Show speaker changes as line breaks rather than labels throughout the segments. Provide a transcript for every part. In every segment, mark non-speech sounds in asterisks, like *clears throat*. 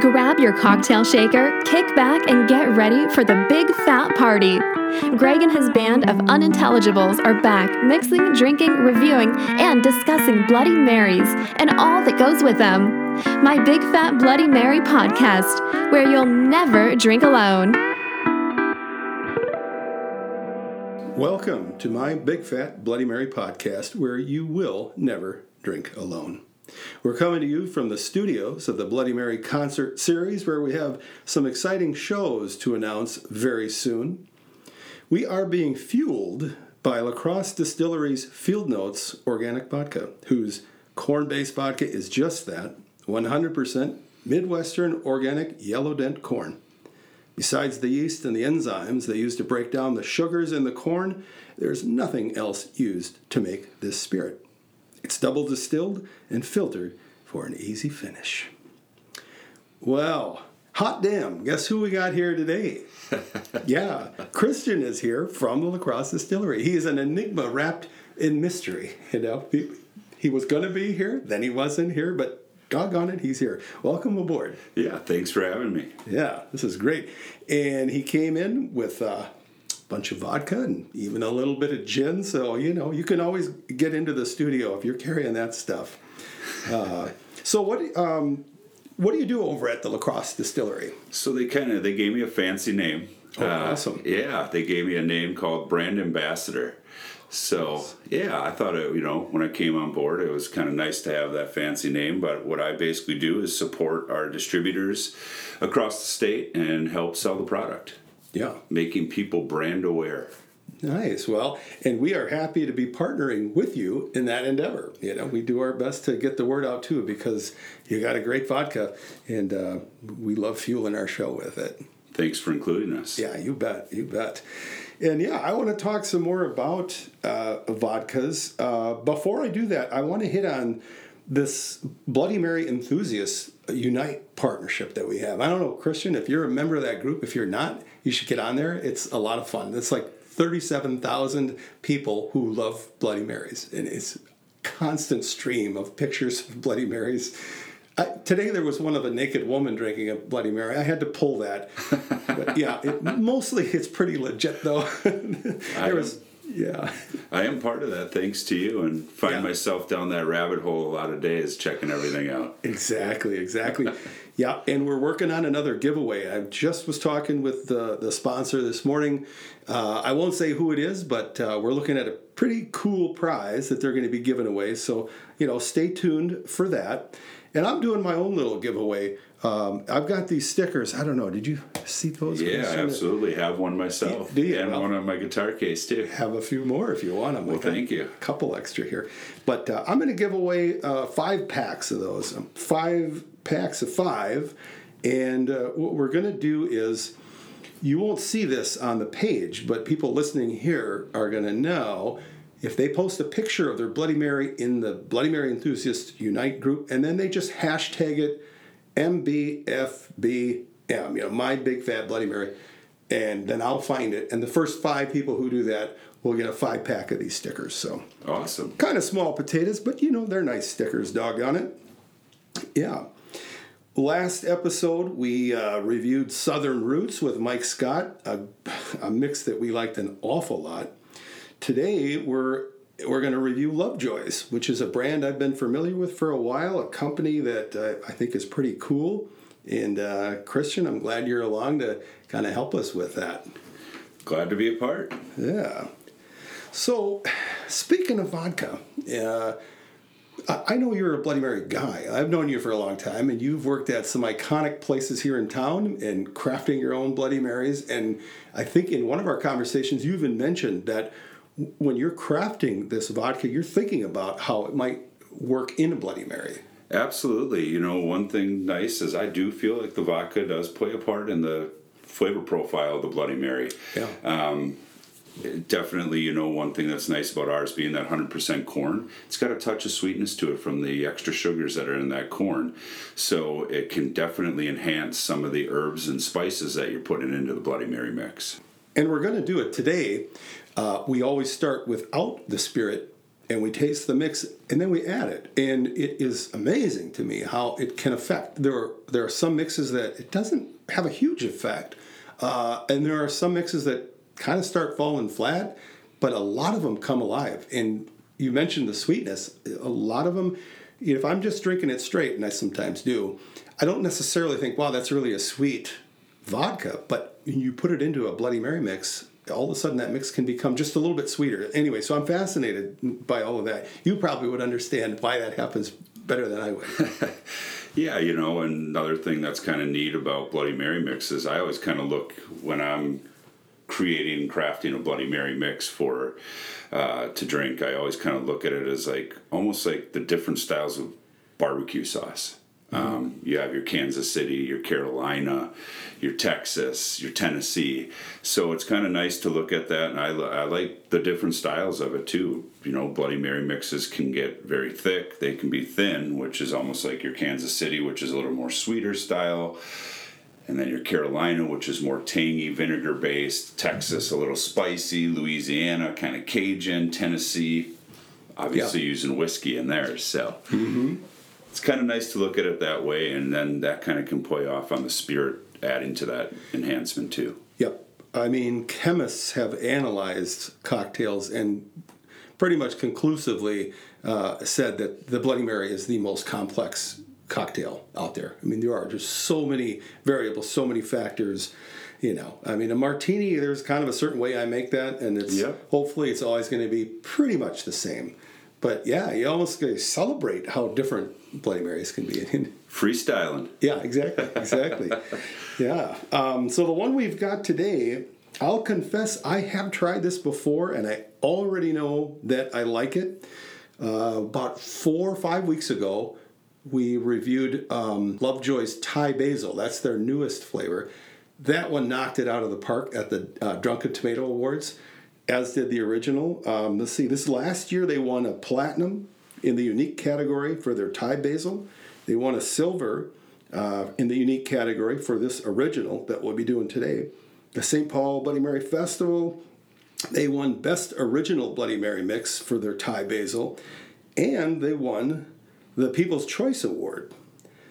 Grab your cocktail shaker, kick back, and get ready for the big fat party. Greg and his band of unintelligibles are back, mixing, drinking, reviewing, and discussing Bloody Marys and all that goes with them. My Big Fat Bloody Mary podcast, where you'll never drink alone.
Welcome to my Big Fat Bloody Mary podcast, where you will never drink alone. We're coming to you from the studios of the Bloody Mary concert series, where we have some exciting shows to announce very soon. We are being fueled by LaCrosse Distillery's Field Notes Organic Vodka, whose corn based vodka is just that 100% Midwestern organic yellow dent corn. Besides the yeast and the enzymes they use to break down the sugars in the corn, there's nothing else used to make this spirit. It's double distilled and filtered for an easy finish. Well, hot damn, guess who we got here today? *laughs* yeah, Christian is here from the LaCrosse Distillery. He is an enigma wrapped in mystery. You know, he, he was going to be here, then he wasn't here, but doggone it, he's here. Welcome aboard.
Yeah, thanks for having me.
Yeah, this is great. And he came in with a bunch of vodka and even a little bit of gin. So, you know, you can always get into the studio if you're carrying that stuff. Uh, *laughs* so, what, um, what do you do over at the LaCrosse Distillery?
So they kind of they gave me a fancy name.
Oh, awesome.
Yeah, they gave me a name called Brand Ambassador. So yeah, I thought it. You know, when I came on board, it was kind of nice to have that fancy name. But what I basically do is support our distributors across the state and help sell the product.
Yeah,
making people brand aware.
Nice. Well, and we are happy to be partnering with you in that endeavor. You know, we do our best to get the word out too because you got a great vodka, and uh, we love fueling our show with it.
Thanks for including us.
Yeah, you bet. You bet. And yeah, I want to talk some more about uh, vodkas. Uh, before I do that, I want to hit on this Bloody Mary Enthusiasts uh, Unite partnership that we have. I don't know, Christian, if you're a member of that group, if you're not, you should get on there. It's a lot of fun. It's like 37,000 people who love Bloody Marys, and it's constant stream of pictures of Bloody Marys I, today there was one of a naked woman drinking a Bloody Mary. I had to pull that. but yeah, it, mostly it's pretty legit though. *laughs* there was yeah.
I am part of that thanks to you and find yeah. myself down that rabbit hole a lot of days checking everything out.
Exactly, exactly. *laughs* yeah, and we're working on another giveaway. I just was talking with the, the sponsor this morning. Uh, I won't say who it is, but uh, we're looking at a pretty cool prize that they're going to be giving away. So, you know, stay tuned for that. And I'm doing my own little giveaway. Um, I've got these stickers. I don't know. Did you see those?
Yeah, I absolutely. Have one myself.
Do you?
And
well,
one on my guitar case too.
Have a few more if you want them.
Well, thank you.
A couple extra here, but uh, I'm going to give away uh, five packs of those. Um, five packs of five, and uh, what we're going to do is. You won't see this on the page, but people listening here are going to know if they post a picture of their Bloody Mary in the Bloody Mary Enthusiast Unite group, and then they just hashtag it MBFBM, you know, my big fat Bloody Mary, and then I'll find it. And the first five people who do that will get a five pack of these stickers. So
awesome.
Kind of small potatoes, but you know, they're nice stickers, doggone it. Yeah. Last episode, we uh, reviewed Southern Roots with Mike Scott, a, a mix that we liked an awful lot. Today we're we're going to review Lovejoys, which is a brand I've been familiar with for a while, a company that uh, I think is pretty cool. And uh, Christian, I'm glad you're along to kind of help us with that.
Glad to be a part.
Yeah. So, speaking of vodka, uh, I know you're a Bloody Mary guy. I've known you for a long time, and you've worked at some iconic places here in town and crafting your own Bloody Marys. And I think in one of our conversations, you even mentioned that when you're crafting this vodka, you're thinking about how it might work in a Bloody Mary.
Absolutely. You know, one thing nice is I do feel like the vodka does play a part in the flavor profile of the Bloody Mary.
Yeah.
Um, definitely, you know, one thing that's nice about ours being that 100% corn, it's got a touch of sweetness to it from the extra sugars that are in that corn. So it can definitely enhance some of the herbs and spices that you're putting into the Bloody Mary mix.
And we're going to do it today uh, we always start without the spirit and we taste the mix and then we add it. And it is amazing to me how it can affect. There are there are some mixes that it doesn't have a huge effect uh, and there are some mixes that kind of start falling flat but a lot of them come alive. And you mentioned the sweetness. A lot of them if i'm just drinking it straight and i sometimes do i don't necessarily think wow that's really a sweet vodka but you put it into a bloody mary mix all of a sudden that mix can become just a little bit sweeter. Anyway, so I'm fascinated by all of that. You probably would understand why that happens better than I would. *laughs*
yeah, you know, another thing that's kind of neat about Bloody Mary mixes, I always kind of look when I'm creating and crafting a Bloody Mary mix for uh, to drink. I always kind of look at it as like almost like the different styles of barbecue sauce. Um, you have your Kansas City, your Carolina, your Texas, your Tennessee. So it's kind of nice to look at that, and I, I like the different styles of it too. You know, Bloody Mary mixes can get very thick, they can be thin, which is almost like your Kansas City, which is a little more sweeter style. And then your Carolina, which is more tangy, vinegar based. Texas, a little spicy. Louisiana, kind of Cajun. Tennessee, obviously yeah. using whiskey in there. So. Mm-hmm it's kind of nice to look at it that way, and then that kind of can play off on the spirit, adding to that enhancement too.
Yep. I mean, chemists have analyzed cocktails and pretty much conclusively uh, said that the Bloody Mary is the most complex cocktail out there. I mean, there are just so many variables, so many factors. You know, I mean, a martini. There's kind of a certain way I make that, and it's yep. hopefully it's always going to be pretty much the same. But yeah, you almost celebrate how different Bloody Marys can be. In. *laughs*
Freestyling.
Yeah, exactly, exactly. yeah. Um, so the one we've got today, I'll confess I have tried this before, and I already know that I like it. Uh, about four or five weeks ago, we reviewed um, Lovejoy's Thai Basil. That's their newest flavor. That one knocked it out of the park at the uh, Drunken Tomato Awards, as did the original. Um, let's see, this last year they won a platinum in the unique category for their Thai basil. They won a silver uh, in the unique category for this original that we'll be doing today. The St. Paul Bloody Mary Festival, they won Best Original Bloody Mary Mix for their Thai basil, and they won the People's Choice Award.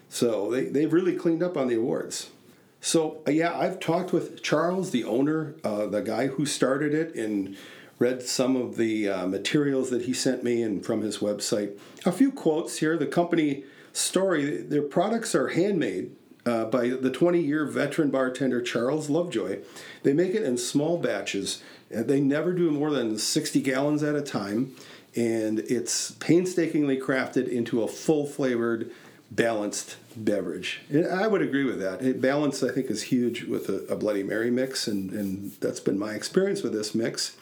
So they, they've really cleaned up on the awards. So, uh, yeah, I've talked with Charles, the owner, uh, the guy who started it and read some of the uh, materials that he sent me and from his website. A few quotes here. The company story their products are handmade uh, by the 20 year veteran bartender Charles Lovejoy. They make it in small batches. They never do more than 60 gallons at a time, and it's painstakingly crafted into a full flavored, balanced beverage. I would agree with that. Balance, I think, is huge with a, a Bloody Mary mix, and, and that's been my experience with this mix.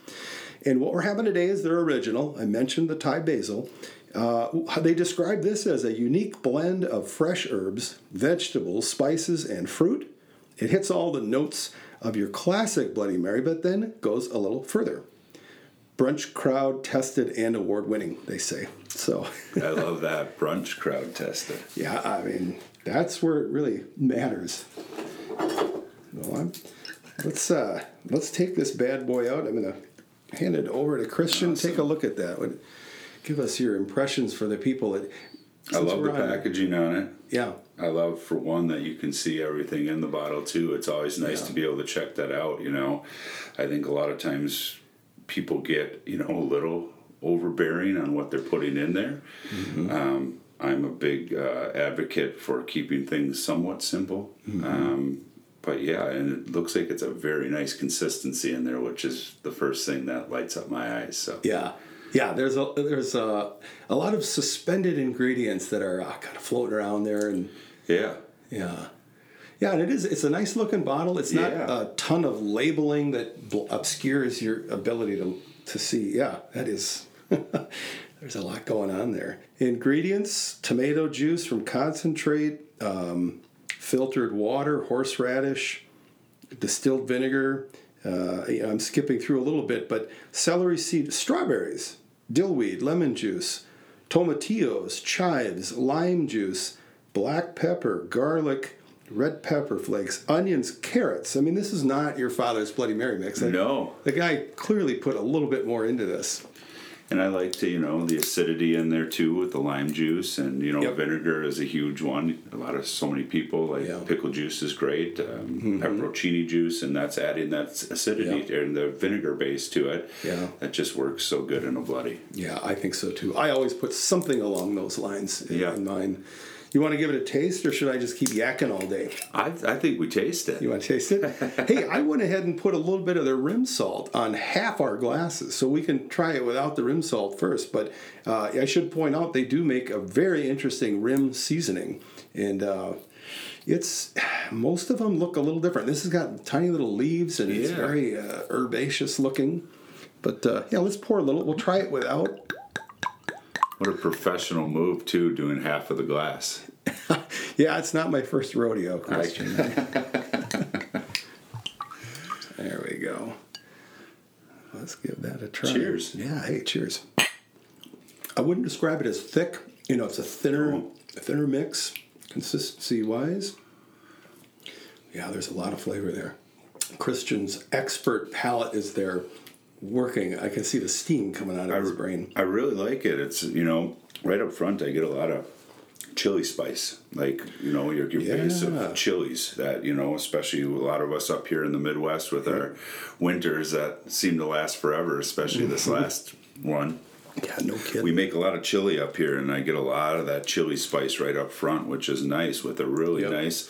And what we're having today is their original. I mentioned the Thai basil. Uh, they describe this as a unique blend of fresh herbs, vegetables, spices, and fruit. It hits all the notes of your classic Bloody Mary, but then goes a little further. Brunch crowd tested and award winning, they say. So
I love that brunch crowd tested.
Yeah, I mean that's where it really matters. Well, let's uh, let's take this bad boy out. I'm gonna hand it over to Christian. Awesome. Take a look at that. Give us your impressions for the people that.
I love the packaging on it.
Yeah.
I love for one that you can see everything in the bottle too. It's always nice yeah. to be able to check that out. You know, I think a lot of times people get you know a little overbearing on what they're putting in there. Mm-hmm. Um, I'm a big uh, advocate for keeping things somewhat simple. Mm-hmm. Um, but yeah, and it looks like it's a very nice consistency in there, which is the first thing that lights up my eyes. So
yeah, yeah. There's a there's a a lot of suspended ingredients that are uh, kind of floating around there, and
yeah,
yeah. Yeah, and it is. It's a nice looking bottle. It's not yeah. a ton of labeling that obscures your ability to to see. Yeah, that is. *laughs* there's a lot going on there. Ingredients: tomato juice from concentrate, um, filtered water, horseradish, distilled vinegar. Uh, I'm skipping through a little bit, but celery seed, strawberries, dillweed, lemon juice, tomatillos, chives, lime juice, black pepper, garlic, red pepper flakes, onions, carrots. I mean, this is not your father's Bloody Mary mix.
I, No.
The guy clearly put a little bit more into this.
And I like to, you know, the acidity in there too with the lime juice, and you know,
Yep.
vinegar is a huge one. A lot of so many people like
Yeah.
pickle juice is great, um, pepperoncini juice, and that's adding that acidity
Yeah.
and the vinegar base to it.
Yeah.
that just works so good in a bloody.
Yeah, I think so too. I always put something along those lines in,
Yeah.
in mine. You want to give it a taste, or should I just keep yakking all day?
I, I think we taste it.
You want to taste it? *laughs* hey, I went ahead and put a little bit of the rim salt on half our glasses, so we can try it without the rim salt first. But uh, I should point out they do make a very interesting rim seasoning, and uh, it's most of them look a little different. This has got tiny little leaves, and it's very uh, herbaceous looking. But uh, yeah, let's pour a little. We'll try it without.
What a professional move too, doing half of the glass. *laughs*
Yeah, it's not my first rodeo, Christian. *laughs* there we go. Let's give that a try.
Cheers.
Yeah, hey, cheers. I wouldn't describe it as thick. You know, it's a thinner,
Oh.
thinner mix, consistency wise. Yeah, there's a lot of flavor there. Christian's expert palate is there working. I can see the steam coming out of his brain.
I really like it. It's you know right up front. I get a lot of chili spice, like you know your, your base
Yeah.
of chilies that you know, especially a lot of us up here in the Midwest with our winters that seem to last forever. Especially this mm-hmm. last one.
Yeah, no kidding.
We make a lot of chili up here, and I get a lot of that chili spice right up front, which is nice with a really
Yep.
nice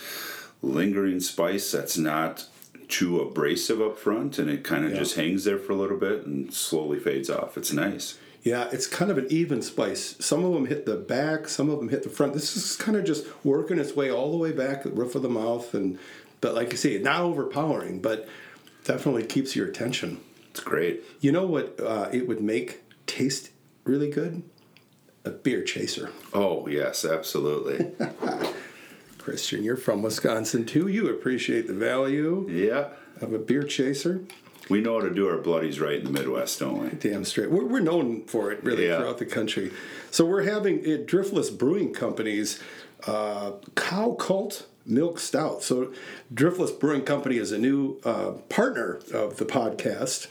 lingering spice that's not too abrasive up front, and it kind of
Yeah.
just hangs there for a little bit and slowly fades off. It's nice.
Yeah, it's kind of an even spice. Some of them hit the back, some of them hit the front. This is kind of just working its way all the way back, the roof of the mouth, and but like you say, not overpowering, but definitely keeps your attention.
It's great.
You know what uh, it would make taste really good? A beer chaser.
Oh yes, absolutely. *laughs*
Christian, you're from Wisconsin too. You appreciate the value
yeah,
of a beer chaser.
we know how to do our bloodies right in the Midwest, don't we?
Damn straight. We're, we're known for it really
Yeah.
throughout the country. So we're having at Driftless Brewing Company's uh, Cow Cult Milk Stout. So Driftless Brewing Company is a new uh, partner of the podcast.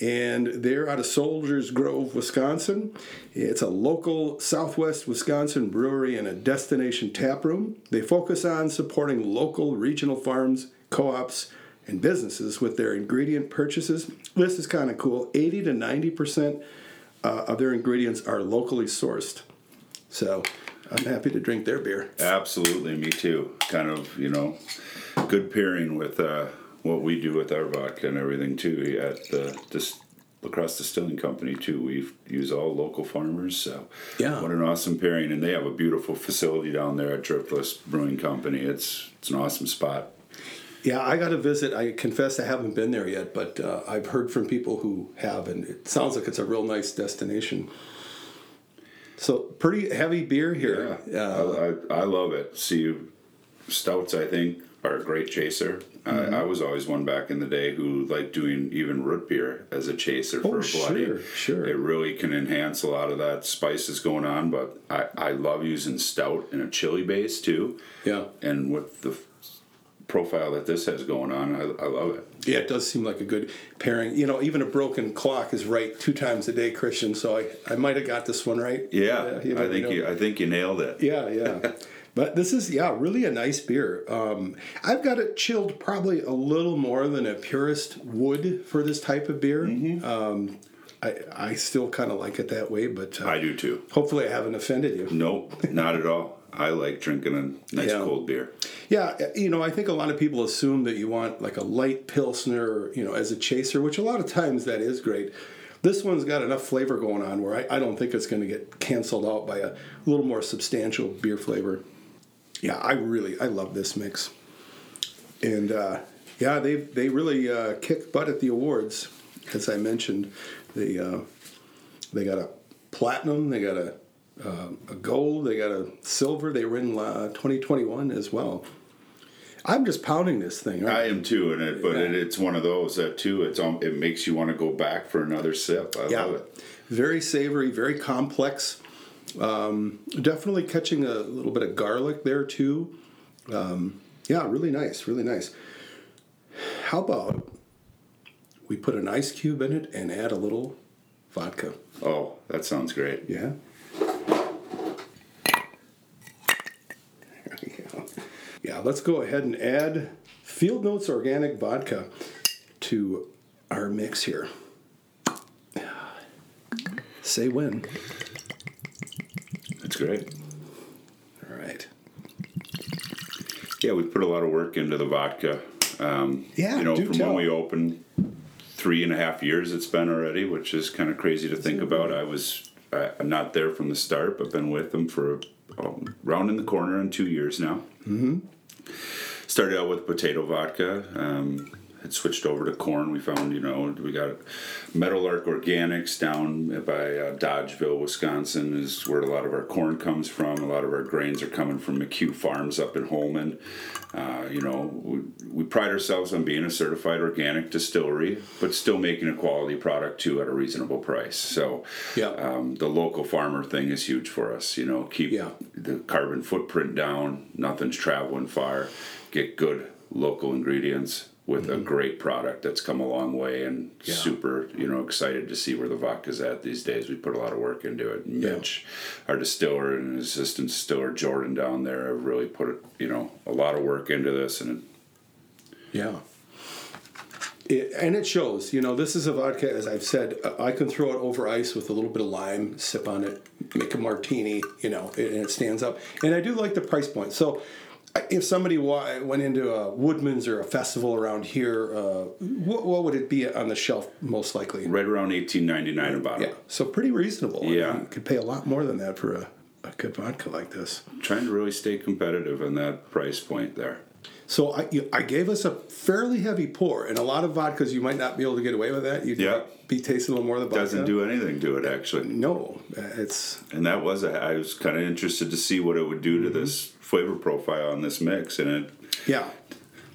And they're out of Soldiers Grove, Wisconsin. It's a local Southwest Wisconsin brewery and a destination tap room. They focus on supporting local regional farms, co ops, and businesses with their ingredient purchases. This is kind of cool. 80 to 90% uh, of their ingredients are locally sourced. So I'm happy to drink their beer.
Absolutely, me too. Kind of, you know, good pairing with uh, what we do with our vodka and everything too. At the dis- Lacrosse Distilling Company too, we use all local farmers. So
Yeah.
what an awesome pairing! And they have a beautiful facility down there at Driftless Brewing Company. It's it's an awesome spot.
Yeah, I got to visit. I confess I haven't been there yet, but uh, I've heard from people who have, and it sounds like it's a real nice destination. So pretty heavy beer here. Uh,
I, I, I love it. See, stouts I think are a great chaser.
Mm-hmm.
I, I was always one back in the day who liked doing even root beer as a chaser for
Oh,
a bloody.
sure, sure.
It really can enhance a lot of that spices going on. But I, I love using stout in a chili base too.
yeah,
And with the profile that this has going on, I, I love it.
yeah, it does seem like a good pairing. You know, even a broken clock is right two times a day, Christian. So I, I might have got this one right.
Yeah,
you
I think
know.
you I think you nailed it.
Yeah, yeah. *laughs* But this is yeah, really a nice beer. Um, I've got it chilled probably a little more than a purist would for this type of beer.
Mm-hmm.
Um, I I still kind of like it that way, but uh,
I do too.
hopefully I haven't offended you.
Nope, not at all. I like drinking a nice
Yeah.
cold beer.
Yeah, you know, I think a lot of people assume that you want like a light pilsner, you know, as a chaser, which a lot of times that is great. This one's got enough flavor going on where I, I don't think it's going to get canceled out by a little more substantial beer flavor. Yeah, I really I love this mix, and uh, yeah, they they really uh, kicked butt at the awards, as I mentioned. They uh, they got a platinum, they got a uh, a gold, they got a silver. They were in uh, 2021 as well. I'm just pounding this thing.
I am too, and it, but
Yeah.
it, it's one of those that too. It's um, it makes you want to go back for another sip. I
yeah,
love it.
very savory, very complex. Um, definitely catching a little bit of garlic there too. Um, yeah, really nice, really nice. How about we put an ice cube in it and add a little vodka.
Oh, that sounds great.
Yeah. There we go. Yeah, let's go ahead and add Field Notes Organic Vodka to our mix here. Say when.
Great.
All right.
Yeah, we put a lot of work into the vodka. Um,
Yeah,
you know, from
tell.
when we opened, three and a half years it's been already, which is kind of crazy to think about. I was uh, not there from the start, but been with them for um, round in the corner in two years now. Mm-hmm. Started out with potato vodka. Um, had switched over to corn. We found, you know, we got Meadowlark Organics down by uh, Dodgeville, Wisconsin, is where a lot of our corn comes from. A lot of our grains are coming from McHugh Farms up in Holmen. Uh, you know, we, we pride ourselves on being a certified organic distillery, but still making a quality product too at a reasonable price. So,
Yeah.
um, the local farmer thing is huge for us. You know, keep
Yeah.
the carbon footprint down. Nothing's traveling far. Get good local ingredients with a great product that's come a long way and
Mm-hmm. Yeah.
super, you know, excited to see where the vodka's at these days. We put a lot of work into it.
Yeah.
Mitch, our distiller and assistant distiller Jordan down there have really put, you know, a lot of work into this and
Yeah. It, and it shows, you know, this is a vodka, as I've said, uh, I can throw it over ice with a little bit of lime, sip on it, make a martini, you know, and it stands up. And I do like the price point. So if somebody went into a Woodman's or a festival around here, uh, what, what would it be on the shelf most likely?
right around eighteen ninety nine a bottle.
Yeah, so pretty reasonable. I
Yeah.
mean, you could pay a lot more than that for a, a good vodka like this.
Trying to really stay competitive on that price point there.
So I, you- I gave us a fairly heavy pour, and a lot of vodkas you might not be able to get away with that. You'd
Yeah.
be tasting a little more of the vodka.
Doesn't do anything to it actually.
No, it's
And that was a, I was kind of interested to see what it would do to
Mm-hmm.
this flavor profile on this mix, and it
yeah,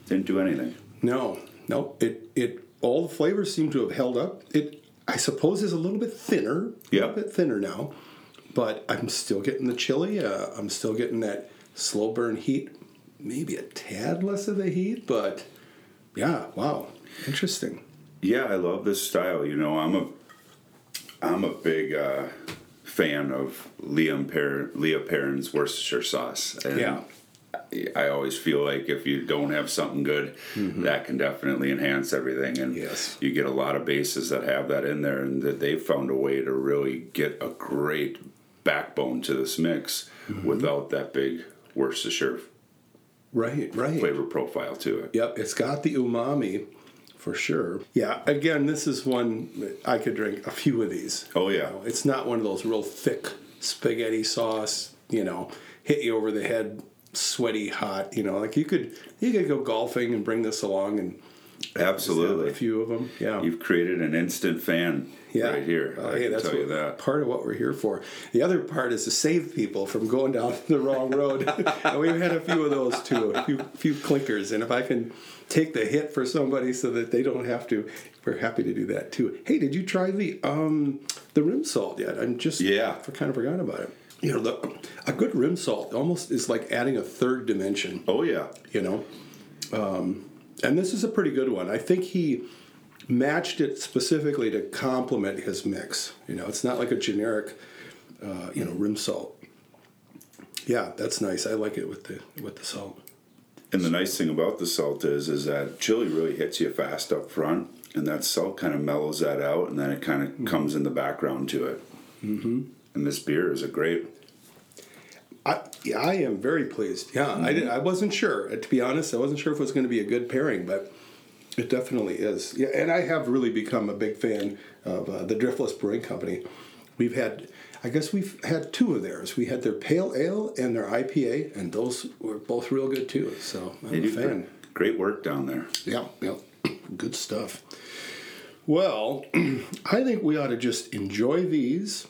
didn't do anything.
no, no. It it all the flavors seem to have held up. It I suppose is a little bit thinner, a
Yeah.
little bit thinner now, but I'm still getting the chili. Uh, I'm still getting that slow burn heat. Maybe a tad less of the heat, but yeah, wow, interesting.
Yeah, I love this style. You know, I'm a I'm a big uh, fan of Liam per- Leah Perrin's Worcestershire sauce. And
Yeah.
I always feel like if you don't have something good, that can definitely enhance everything. And
Mm-hmm. Yes.
you get a lot of bases that have that in there, and that they've found a way to really get a great backbone to this mix
Mm-hmm.
without that big Worcestershire
Right, right.
flavor profile to it.
Yep, it's got the umami for sure. Yeah, again, this is one I could drink a few of these.
Oh, yeah.
You know, it's not one of those real thick spaghetti sauce, you know, hit you over the head, sweaty, hot. You know, like you could you could go golfing and bring this along and
Absolutely.
a few of them. Yeah,
You've created an instant fan
yeah.
right here.
Uh,
I
hey,
can
that's
tell
what,
you that.
part of what we're here for. The other part is to save people from going down *laughs* the wrong road. *laughs* and we've had a few of those too, a few, few clinkers. And if I can take the hit for somebody so that they don't have to, we're happy to do that too. Hey, did you try the um the rim salt yet? I'm just
Yeah.
I kind of forgot about it. You know, the, a good rim salt almost is like adding a third dimension
Oh yeah.
you know. Um, and this is a pretty good one. I think he matched it specifically to complement his mix. You know, it's not like a generic, uh, you know, rim salt. Yeah, that's nice. I like it with the with the salt.
And the nice thing about the salt is, is that chili really hits you fast up front, and that salt kind of mellows that out, and then it kind of comes in the background to it. Mm-hmm. And this beer is a great.
I yeah, I am very pleased. Yeah, I did, I wasn't sure uh, to be honest. I wasn't sure if it was going to be a good pairing, but it definitely is. Yeah, and I have really become a big fan of uh, the Driftless Brewing Company. We've had, I guess we've had two of theirs. We had their pale ale and their IPA, and those were both real good too. So I'm a fan.
great, great work down there.
Yeah, yeah, *clears throat* good stuff. Well, *clears throat* I think we ought to just enjoy these,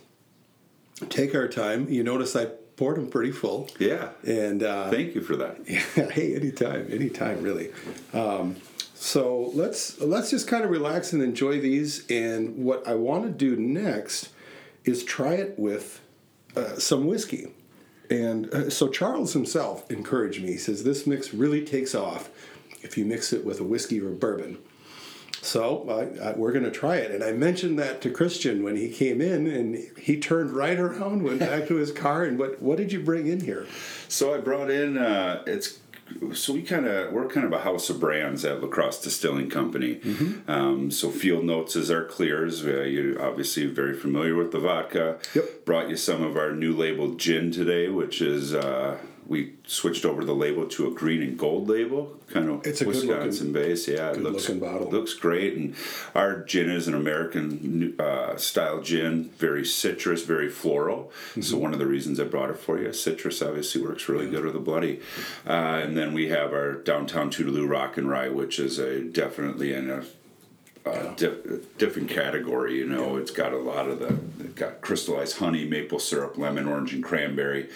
take our time. You notice I poured them pretty full.
Yeah.
And uh,
Thank you for that.
yeah, *laughs* hey, anytime, anytime, really. Um, so let's let's just kind of relax and enjoy these. And what I want to do next is try it with uh, some whiskey. And uh, so Charles himself encouraged me. He says this mix really takes off if you mix it with a whiskey or a bourbon. So I, I, we're going to try it. And I mentioned that to Christian when he came in, and he turned right around, went back to his car. And what what did you bring in here?
So I brought in uh, it's so we kind of we're kind of a house of brands at Lacrosse Distilling Company. Mm-hmm. Um, so Field Notes is our clears. Uh, you're obviously very familiar with the vodka.
Yep.
Brought you some of our new labeled gin today, which is uh, we switched over the label to a green and gold label, kind of
it's a
Wisconsin base. Yeah,
it looks
looks great, and our gin is an American uh, style gin, very citrus, very floral. Mm-hmm. So one of the reasons I brought it for you, citrus obviously works really yeah. good with the bloody. Uh, and then we have our downtown Toodaloo Rock and Rye, which is a definitely in a uh, di- different category. You know, yeah. it's got a lot of the got crystallized honey, maple syrup, lemon, orange, and cranberry.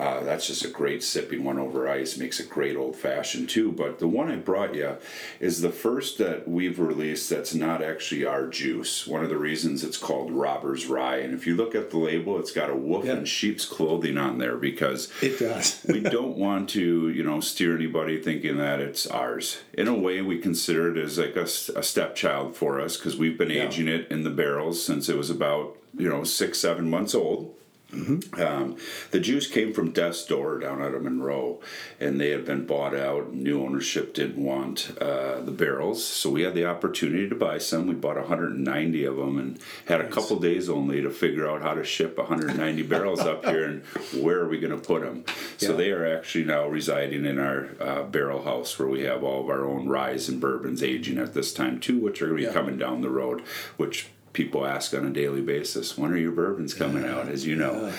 Uh, that's just a great sipping one over ice. Makes a great old fashioned too. But the one I brought you is the first that we've released that's not actually our juice. One of the reasons it's called Robber's Rye, and if you look at the label, it's got a wolf yeah. in sheep's clothing on there because
it does. *laughs*
we don't want to, you know, steer anybody thinking that it's ours. In a way, we consider it as like a, a stepchild for us because we've been yeah. aging it in the barrels since it was about you know six seven months old. Mm-hmm. Um, the juice came from Death's Door down out of Monroe, and they had been bought out. New ownership didn't want uh, the barrels, so we had the opportunity to buy some. We bought 190 of them and had a couple days only to figure out how to ship 190 barrels up here and where are we going to put them. So yeah. they are actually now residing in our uh, barrel house where we have all of our own ryes and bourbons aging at this time too, which are going to be yeah. coming down the road, which people ask on a daily basis, when are your bourbons coming yeah. out? As you know.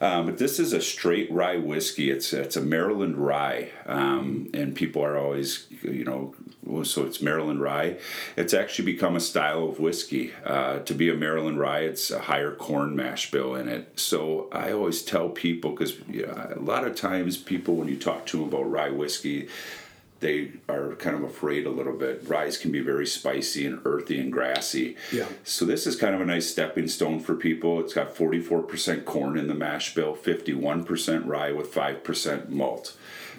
Um, but this is a straight rye whiskey. It's it's a Maryland rye, um, and people are always you know so it's Maryland rye. It's actually become a style of whiskey. Uh, to be a Maryland rye, it's a higher corn mash bill in it. So I always tell people because you know, a lot of times people when you talk to them about rye whiskey they are kind of afraid a little bit. Rye can be very spicy and earthy and grassy.
Yeah.
So this is kind of a nice stepping stone for people. It's got 44% corn in the mash bill, 51% rye with 5% malt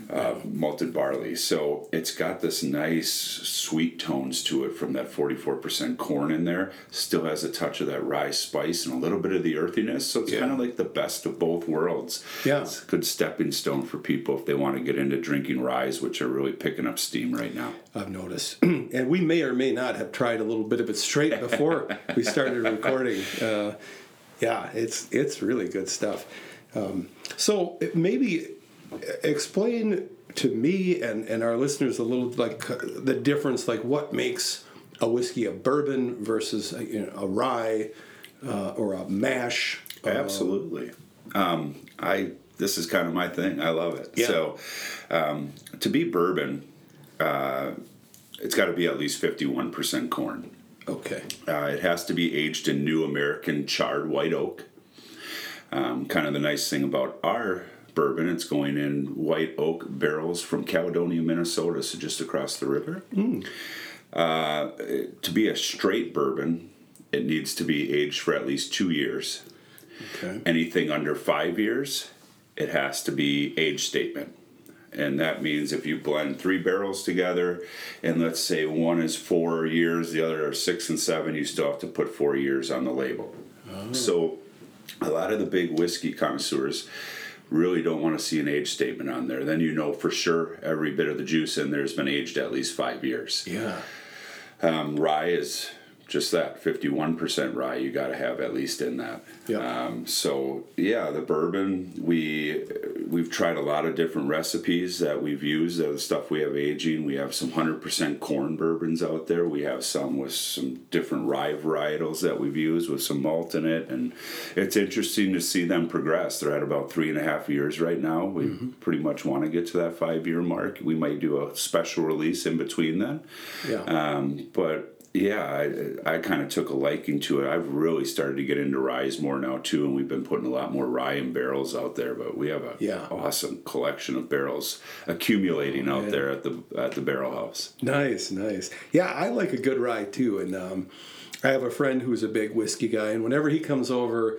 uh, malted barley. So it's got this nice sweet tones to it from that 44% corn in there. Still has a touch of that rye spice and a little bit of the earthiness. So it's yeah. kind of like the best of both worlds.
Yeah.
It's a good stepping stone for people if they want to get into drinking ryes, which are really picking up steam right now.
I've noticed. *clears throat* and we may or may not have tried a little bit of it straight before *laughs* we started recording. Uh, yeah, it's it's really good stuff. Um, so maybe explain to me and, and our listeners a little like the difference, like what makes a whiskey a bourbon versus a, you know, a rye uh, or a mash.
Absolutely. Um, I this is kind of my thing. I love it.
Yeah.
So um, to be bourbon, uh, it's got to be at least fifty one percent corn.
Okay.
Uh, it has to be aged in new American charred white oak. Um, kind of the nice thing about our bourbon. It's going in white oak barrels from Caledonia, Minnesota, so just across the river. Mm. Uh, to be a straight bourbon, it needs to be aged for at least two years.
Okay.
Anything under five years, it has to be age statement. And that means if you blend three barrels together, and let's say one is four years, the other are six and seven, you still have to put four years on the label. Oh. So, a lot of the big whiskey connoisseurs really don't want to see an age statement on there. Then you know for sure every bit of the juice in there has been aged at least five years.
Yeah.
Um, rye is just that 51% rye you got to have at least in that
yeah.
Um, so yeah the bourbon we we've tried a lot of different recipes that we've used of the stuff we have aging we have some 100% corn bourbons out there we have some with some different rye varietals that we've used with some malt in it and it's interesting to see them progress they're at about three and a half years right now we mm-hmm. pretty much want to get to that five year mark we might do a special release in between then
yeah.
Um, but yeah, I, I kind of took a liking to it. I've really started to get into rye more now too, and we've been putting a lot more rye in barrels out there. But we have a
yeah.
awesome collection of barrels accumulating out there at the at the barrel house.
Nice, nice. Yeah, I like a good rye too, and um, I have a friend who's a big whiskey guy, and whenever he comes over,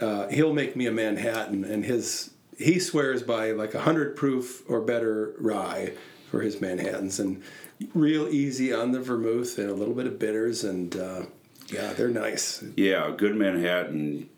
uh, he'll make me a Manhattan, and his he swears by like a hundred proof or better rye for his Manhattans, and real easy on the vermouth and a little bit of bitters, and uh, yeah, they're nice.
Yeah, good Manhattan.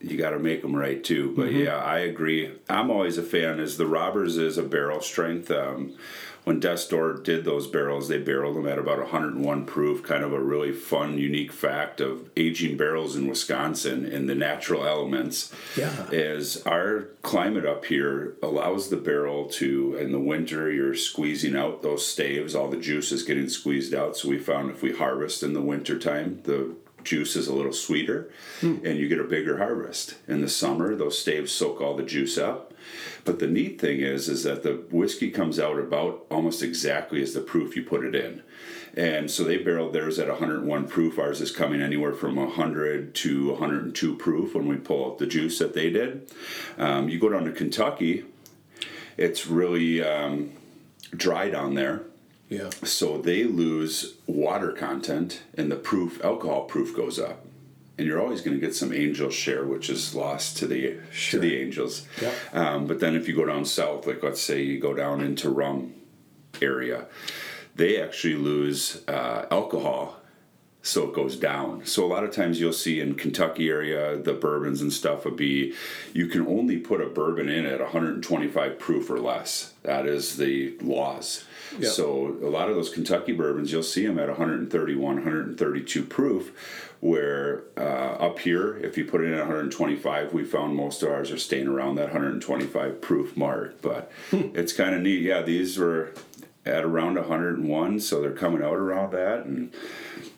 You got to make them right too. But yeah, I agree. I'm always a fan. As the Robbers is a barrel strength. Um, when Death's Door did those barrels, they barreled them at about 101 proof. Kind of a really fun, unique fact of aging barrels in Wisconsin and the natural elements.
Yeah.
Is our climate up here allows the barrel to, in the winter, you're squeezing out those staves, all the juice is getting squeezed out. So we found if we harvest in the winter time, the juice is a little sweeter hmm. and you get a bigger harvest. In the summer, those staves soak all the juice up. But the neat thing is, is that the whiskey comes out about almost exactly as the proof you put it in. And so they barreled theirs at 101 proof. Ours is coming anywhere from 100 to 102 proof when we pull out the juice that they did. Um, you go down to Kentucky, it's really um, dry down there.
Yeah.
So they lose water content and the proof, alcohol proof goes up. And you're always going to get some angel share, which is lost to the
Sure.
to the angels.
Yep.
Um, but then if you go down south, like let's say you go down into rum area, they actually lose uh, alcohol, so it goes down. So a lot of times you'll see in Kentucky area the bourbons and stuff would be you can only put a bourbon in at 125 proof or less. That is the laws.
Yeah.
So a lot of those Kentucky bourbons you'll see them at 131, 132 proof. Where uh, up here, if you put it in at 125, we found most of ours are staying around that 125 proof mark. But it's kind of neat. Yeah, these were at around 101, so they're coming out around that, and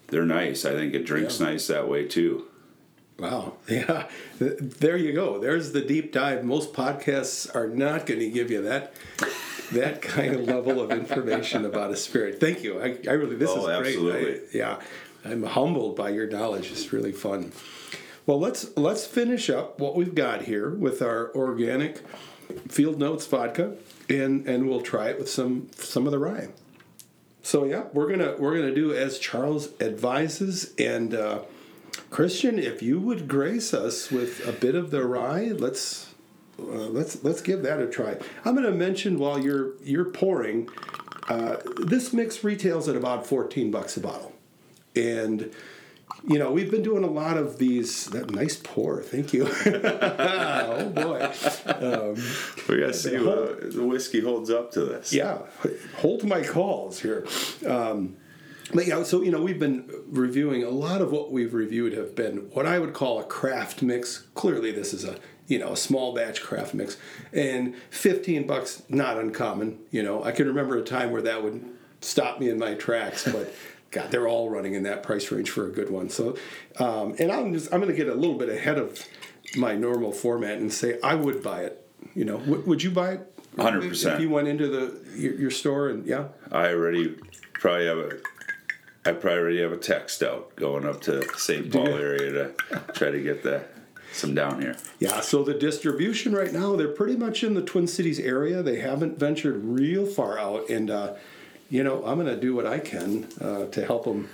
they're nice. I think it drinks
Yeah.
nice that way too.
Wow. *laughs* Yeah. There you go. There's the deep dive. Most podcasts are not going to give you that that *laughs* kind of level of information about a spirit. Thank you. I, I really this
Oh,
is great.
absolutely.
I- yeah. I'm humbled by your knowledge. It's really fun. Well, let's let's finish up what we've got here with our organic Field Notes vodka, and and we'll try it with some some of the rye. So yeah, we're gonna we're gonna do as Charles advises, and uh, Christian, if you would grace us with a bit of the rye, let's uh, let's let's give that a try. I'm gonna mention while you're you're pouring, uh, this mix retails at about 14 bucks a bottle, and you know we've been doing a lot of these. That nice pour, thank you. *laughs* oh boy.
We gotta see what the whiskey holds up to this.
Yeah, hold my calls here. Um, but yeah, so you know, we've been reviewing a lot of what we've reviewed have been what I would call a craft mix. Clearly, this is a you know a small batch craft mix, and fifteen bucks not uncommon. You know, I can remember a time where that would stop me in my tracks, but. *laughs* God, they're all running in that price range for a good one. So, um, and I'm just I'm going to get a little bit ahead of my normal format and say I would buy it. You know, would, would you buy it?
100%.
If you went into the your, your store and yeah,
I already probably have a. I probably already have a text out going up to St. Paul area to try to get the some down here.
yeah. So the distribution right now, they're pretty much in the Twin Cities area. They haven't ventured real far out, and uh, you know I'm going to do what I can uh, to help them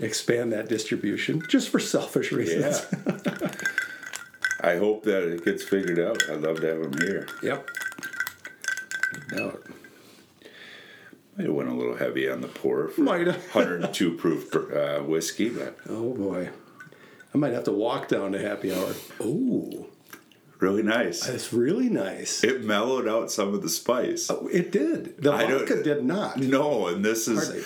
expand that distribution, just for selfish reasons. *laughs*
I hope that it gets figured out. I'd love to have them here.
yep. No,
Might have went a little heavy on the pour for
Might have. *laughs*
102 proof uh, whiskey, but
oh boy, I might have to walk down to happy hour. Oh,
really nice.
It's really nice.
It mellowed out some of the spice.
It did. The
I
vodka did not.
No, and this is.
Hardly.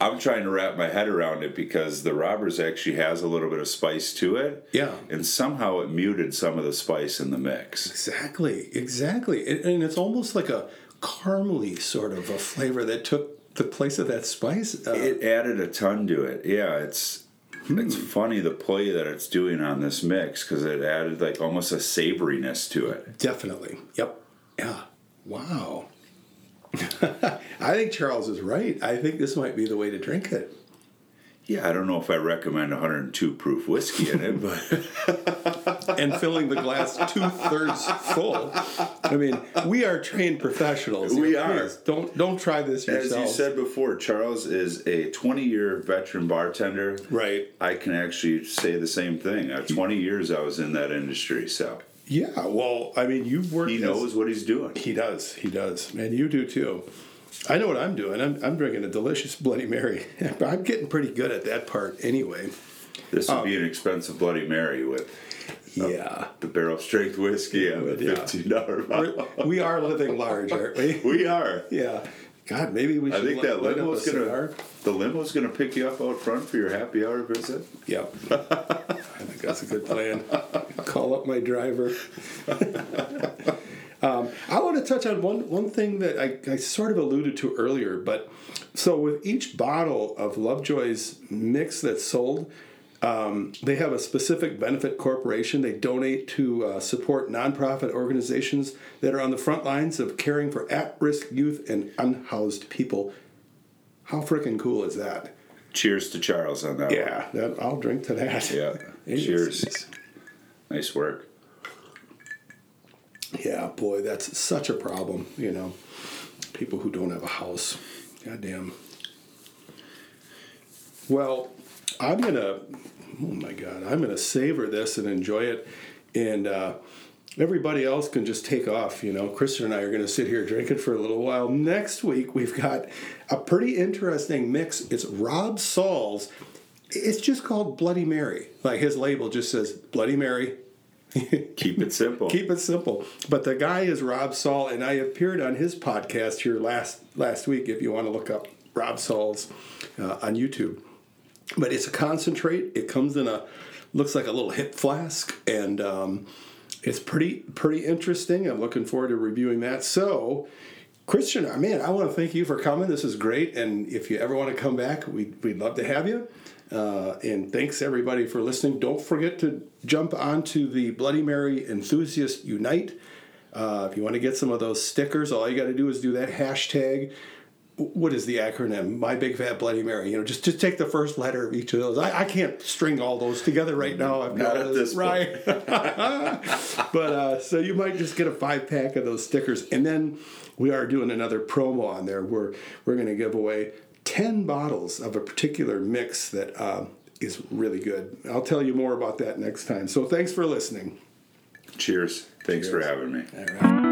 I'm trying to wrap my head around it because the robbers actually has a little bit of spice to it.
Yeah.
And somehow it muted some of the spice in the mix.
Exactly, exactly. And, and it's almost like a caramely sort of a flavor that took the place of that spice. Uh,
It added a ton to it. Yeah, it's it's hmm. funny the play that it's doing on this mix because it added like almost a savoriness to it.
definitely. Yep. Yeah. Wow. *laughs* I think Charles is right. I think this might be the way to drink it.
Yeah, I don't know if I recommend 102 proof whiskey in it, but *laughs*
And filling the glass two thirds full. I mean, we are trained professionals.
We
Please,
are.
Don't don't try this
as you said before, Charles is a 20 year veteran bartender.
Right.
I can actually say the same thing. Uh, 20 years I was in that industry, so
Yeah. Well, I mean, you've worked.
he
as-
knows what he's doing.
He does. He does. And you do too. I know what I'm doing. I'm, I'm drinking a delicious Bloody Mary. *laughs* I'm getting pretty good at that part anyway.
This would be um, an expensive Bloody Mary with uh,
Yeah.
the barrel strength whiskey and the
Yeah.
fifteen dollar bottle.
We're, we are living large, aren't we? *laughs*
We are.
Yeah. God, maybe we
I
should
think that limo's gonna
cigar.
the limo's gonna pick you up out front for your happy hour visit.
Yep. *laughs* I think that's a good plan. Call up my driver. Um, I want to touch on one, one thing that I, I sort of alluded to earlier, but so with each bottle of Lovejoy's mix that's sold, um, they have a specific benefit corporation. They donate to uh, support nonprofit organizations that are on the front lines of caring for at risk youth and unhoused people. How freaking cool is that?
Cheers to Charles on that one.
Yeah, that, I'll drink to that.
Yeah. *laughs* Cheers. Nice work.
Yeah, boy, that's such a problem, you know. People who don't have a house. Goddamn. Well, I'm going to, oh my God, I'm going to savor this and enjoy it. And uh, everybody else can just take off, you know. Kristen and I are going to sit here drinking for a little while. Next week, we've got a pretty interesting mix. It's Rob Saul's. It's just called Bloody Mary. Like his label just says Bloody Mary, *laughs*
Keep it simple.
Keep it simple. But the guy is Rob Saul, and I appeared on his podcast here last last week. If you want to look up Rob Saul's uh, on YouTube, but it's a concentrate. It comes in a looks like a little hip flask, and um, it's pretty pretty interesting. I'm looking forward to reviewing that. So. Christian, man, I want to thank you for coming. This is great, and if you ever want to come back, we'd, we'd love to have you. Uh, and thanks everybody for listening. Don't forget to jump onto the Bloody Mary Enthusiast Unite. Uh, if you want to get some of those stickers, all you got to do is do that hashtag. What is the acronym? My Big Fat Bloody Mary. You know, just just take the first letter of each of those. I, I can't string all those together right now. I've got
Not this
right. *laughs* but uh, so you might just get a five pack of those stickers, and then we are doing another promo on there where we're going to give away ten bottles of a particular mix that um, is really good. I'll tell you more about that next time. So thanks for listening.
Cheers. Thanks for having me.